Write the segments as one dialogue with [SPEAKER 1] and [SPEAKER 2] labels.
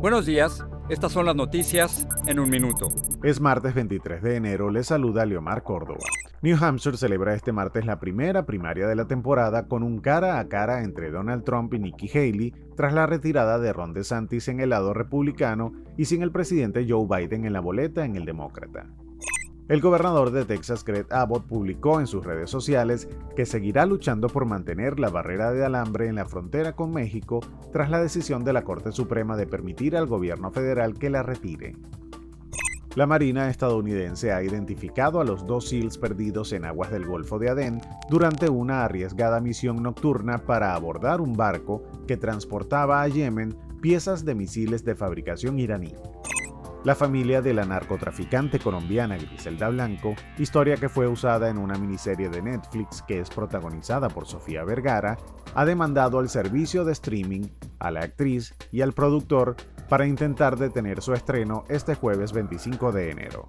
[SPEAKER 1] Buenos días, estas son las noticias en un minuto.
[SPEAKER 2] Es martes 23 de enero, le saluda Leomar Córdoba. New Hampshire celebra este martes la primera primaria de la temporada con un cara a cara entre Donald Trump y Nikki Haley tras la retirada de Ron DeSantis en el lado republicano y sin el presidente Joe Biden en la boleta en el demócrata. El gobernador de Texas, Greg Abbott, publicó en sus redes sociales que seguirá luchando por mantener la barrera de alambre en la frontera con México tras la decisión de la Corte Suprema de permitir al gobierno federal que la retire. La Marina estadounidense ha identificado a los dos SEALs perdidos en aguas del Golfo de Adén durante una arriesgada misión nocturna para abordar un barco que transportaba a Yemen piezas de misiles de fabricación iraní. La familia de la narcotraficante colombiana Griselda Blanco, historia que fue usada en una miniserie de Netflix que es protagonizada por Sofía Vergara, ha demandado al servicio de streaming, a la actriz y al productor para intentar detener su estreno este jueves 25 de enero.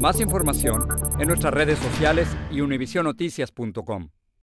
[SPEAKER 1] Más información en nuestras redes sociales y univisionoticias.com.